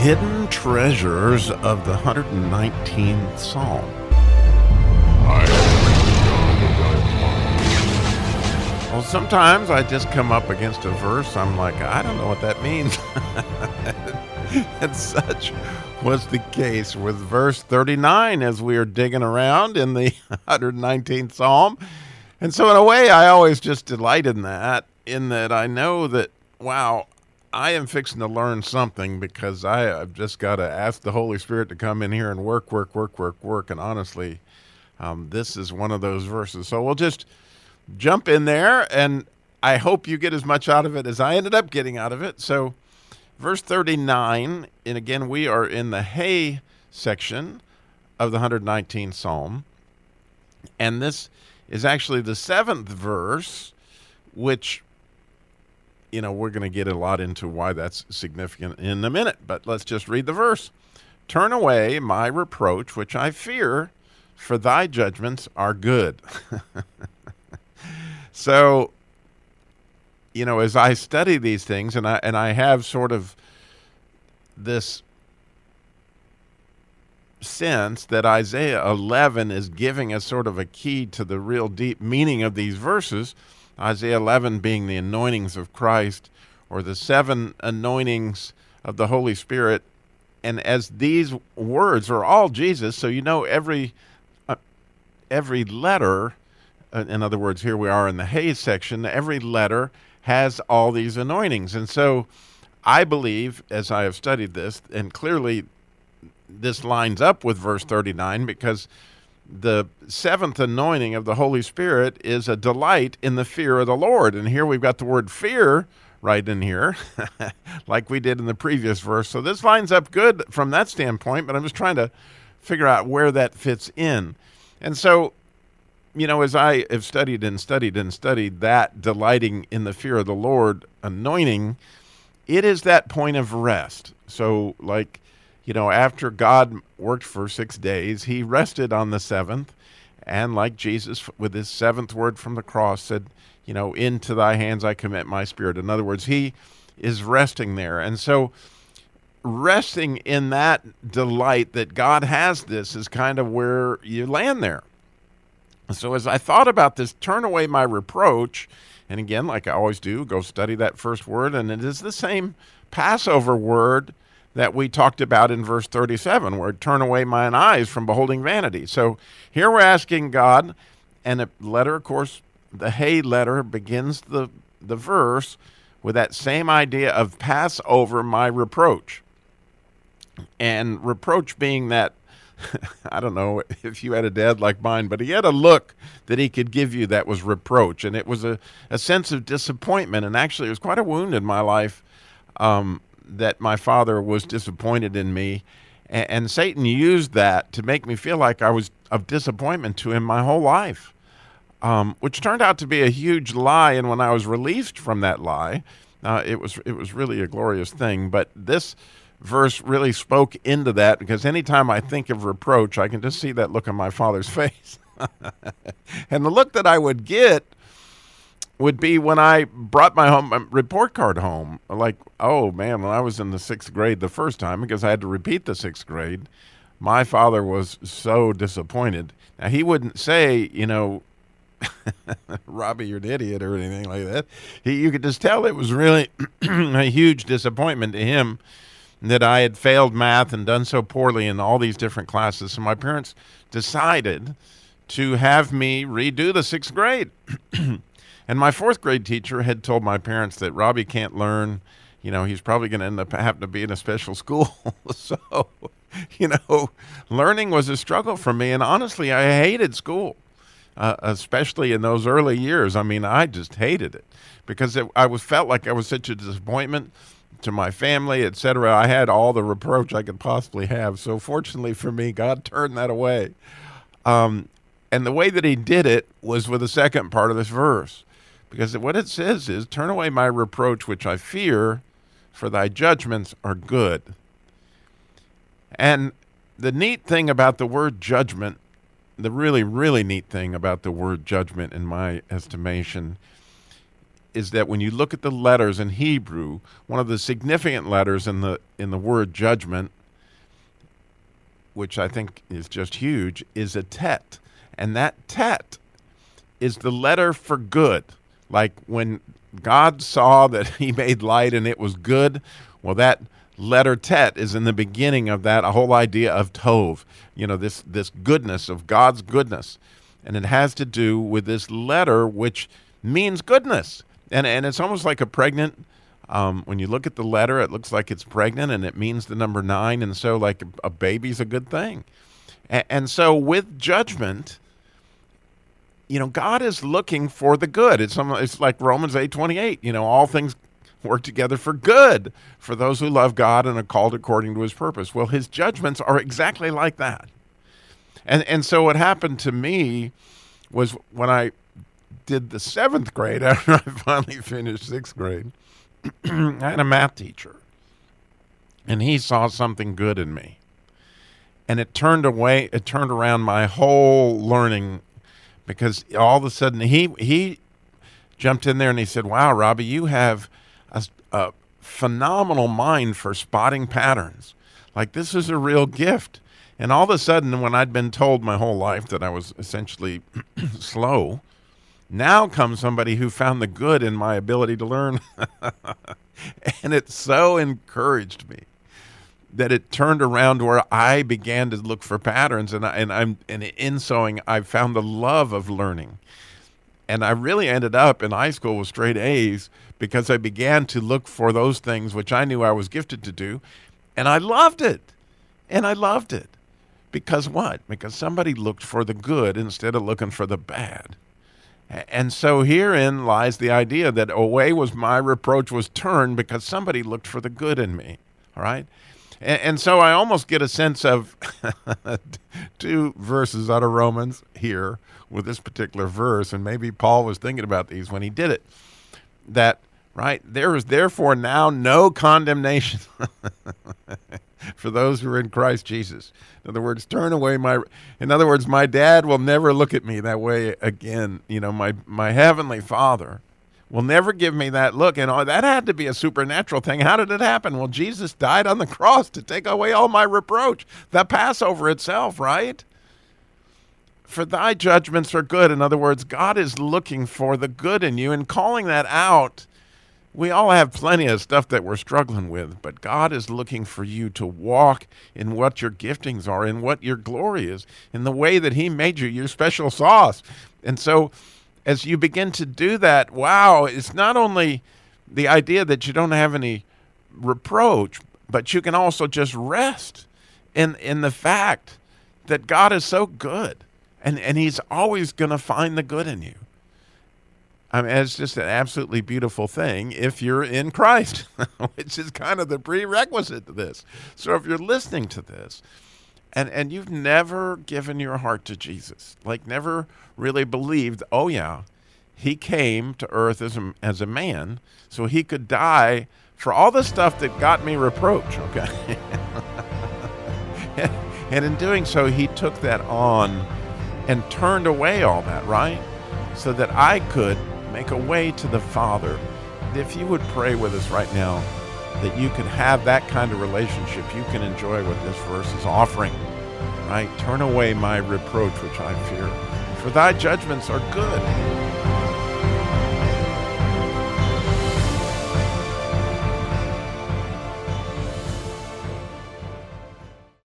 hidden treasures of the 119th Psalm. Well, sometimes I just come up against a verse, I'm like, I don't know what that means. and such was the case with verse 39 as we are digging around in the 119th Psalm. And so, in a way, I always just delight in that, in that I know that, wow, I am fixing to learn something because I, have just got to ask the Holy Spirit to come in here and work, work, work, work, work. And honestly, um, this is one of those verses. So we'll just jump in there, and I hope you get as much out of it as I ended up getting out of it. So, verse 39, and again, we are in the hay section of the 119th Psalm. And this is actually the seventh verse, which you know, we're going to get a lot into why that's significant in a minute, but let's just read the verse. Turn away my reproach, which I fear, for thy judgments are good. so, you know, as I study these things, and I and I have sort of this sense that Isaiah 11 is giving us sort of a key to the real deep meaning of these verses Isaiah 11 being the anointings of Christ or the seven anointings of the Holy Spirit. And as these words are all Jesus, so you know every uh, every letter, uh, in other words, here we are in the hay section, every letter has all these anointings. And so I believe, as I have studied this, and clearly this lines up with verse 39 because the seventh anointing of the Holy Spirit is a delight in the fear of the Lord. And here we've got the word fear right in here, like we did in the previous verse. So this lines up good from that standpoint, but I'm just trying to figure out where that fits in. And so, you know, as I have studied and studied and studied that delighting in the fear of the Lord anointing, it is that point of rest. So, like, you know, after God worked for six days, he rested on the seventh. And like Jesus, with his seventh word from the cross, said, you know, into thy hands I commit my spirit. In other words, he is resting there. And so, resting in that delight that God has this is kind of where you land there. So, as I thought about this, turn away my reproach, and again, like I always do, go study that first word, and it is the same Passover word that we talked about in verse 37, where turn away mine eyes from beholding vanity. So here we're asking God, and the letter, of course, the hay letter begins the, the verse with that same idea of pass over my reproach. And reproach being that, I don't know if you had a dad like mine, but he had a look that he could give you that was reproach. And it was a, a sense of disappointment. And actually, it was quite a wound in my life. Um, that my father was disappointed in me. And, and Satan used that to make me feel like I was of disappointment to him my whole life, um, which turned out to be a huge lie. And when I was released from that lie, uh, it was it was really a glorious thing. But this verse really spoke into that because anytime I think of reproach, I can just see that look on my father's face. and the look that I would get would be when I brought my home um, report card home. Like, oh man, when I was in the sixth grade the first time, because I had to repeat the sixth grade, my father was so disappointed. Now he wouldn't say, you know, Robby, you're an idiot or anything like that. He, you could just tell it was really a huge disappointment to him that I had failed math and done so poorly in all these different classes. So my parents decided to have me redo the sixth grade. And my fourth grade teacher had told my parents that Robby can't learn. You know, he's probably going to end up having to be in a special school. so, you know, learning was a struggle for me. And honestly, I hated school, uh, especially in those early years. I mean, I just hated it because it, I was felt like I was such a disappointment to my family, etc. I had all the reproach I could possibly have. So fortunately for me, God turned that away. Um, and the way that he did it was with the second part of this verse. Because what it says is, Turn away my reproach, which I fear, for thy judgments are good. And the neat thing about the word judgment, the really, really neat thing about the word judgment, in my estimation, is that when you look at the letters in Hebrew, one of the significant letters in the in the word judgment, which I think is just huge, is a tet. And that tet is the letter for good. Like when God saw that he made light and it was good, well that letter tet is in the beginning of that a whole idea of tov, you know, this this goodness of God's goodness. And it has to do with this letter which means goodness. And and it's almost like a pregnant um, when you look at the letter, it looks like it's pregnant and it means the number nine. And so, like, a, baby's a good thing. And so, with judgment, you know, God is looking for the good. It's, it's like Romans 8 28. You know, all things work together for good for those who love God and are called according to his purpose. Well, his judgments are exactly like that. And, and so, what happened to me was when I did the seventh grade after I finally finished sixth grade I had a math teacher, and he saw something good in me, and it turned away. It turned around my whole learning, because all of a sudden he he jumped in there and he said, "Wow, Robby, you have a, a phenomenal mind for spotting patterns. Like this is a real gift." And all of a sudden, when I'd been told my whole life that I was essentially slow, now comes somebody who found the good in my ability to learn. and it so encouraged me that it turned around where I began to look for patterns and I, and I'm and in sewing I found the love of learning. And I really ended up in high school with straight A's because I began to look for those things which I knew I was gifted to do and I loved it. And I loved it. Because what? Because somebody looked for the good instead of looking for the bad. And so herein lies the idea that away was my reproach was turned because somebody looked for the good in me. All right. And, and so I almost get a sense of two verses out of Romans here with this particular verse. And maybe Paul was thinking about these when he did it. That, right, there is therefore now no condemnation for those who are in Christ Jesus. In other words, turn away my. In other words, my dad will never look at me that way again. You know, my my heavenly Father will never give me that look. And oh, that had to be a supernatural thing. How did it happen? Well, Jesus died on the cross to take away all my reproach. The Passover itself, right? For thy judgments are good. In other words, God is looking for the good in you and calling that out we all have plenty of stuff that we're struggling with, but God is looking for you to walk in what your giftings are, in what your glory is, in the way that He made you, your special sauce. And so, as you begin to do that, wow, it's not only the idea that you don't have any reproach, but you can also just rest in, in the fact that God is so good and, and He's always going to find the good in you. I mean, it's just an absolutely beautiful thing if you're in Christ, which is kind of the prerequisite to this. So if you're listening to this and, and you've never given your heart to Jesus, like never really believed, oh, yeah, he came to earth as a, as a man so he could die for all the stuff that got me reproach, okay? and in doing so, he took that on and turned away all that, right? So that I could make a way to the Father. If you would pray with us right now, that you can have that kind of relationship, you can enjoy what this verse is offering. Right? Turn away my reproach, which I fear, for thy judgments are good.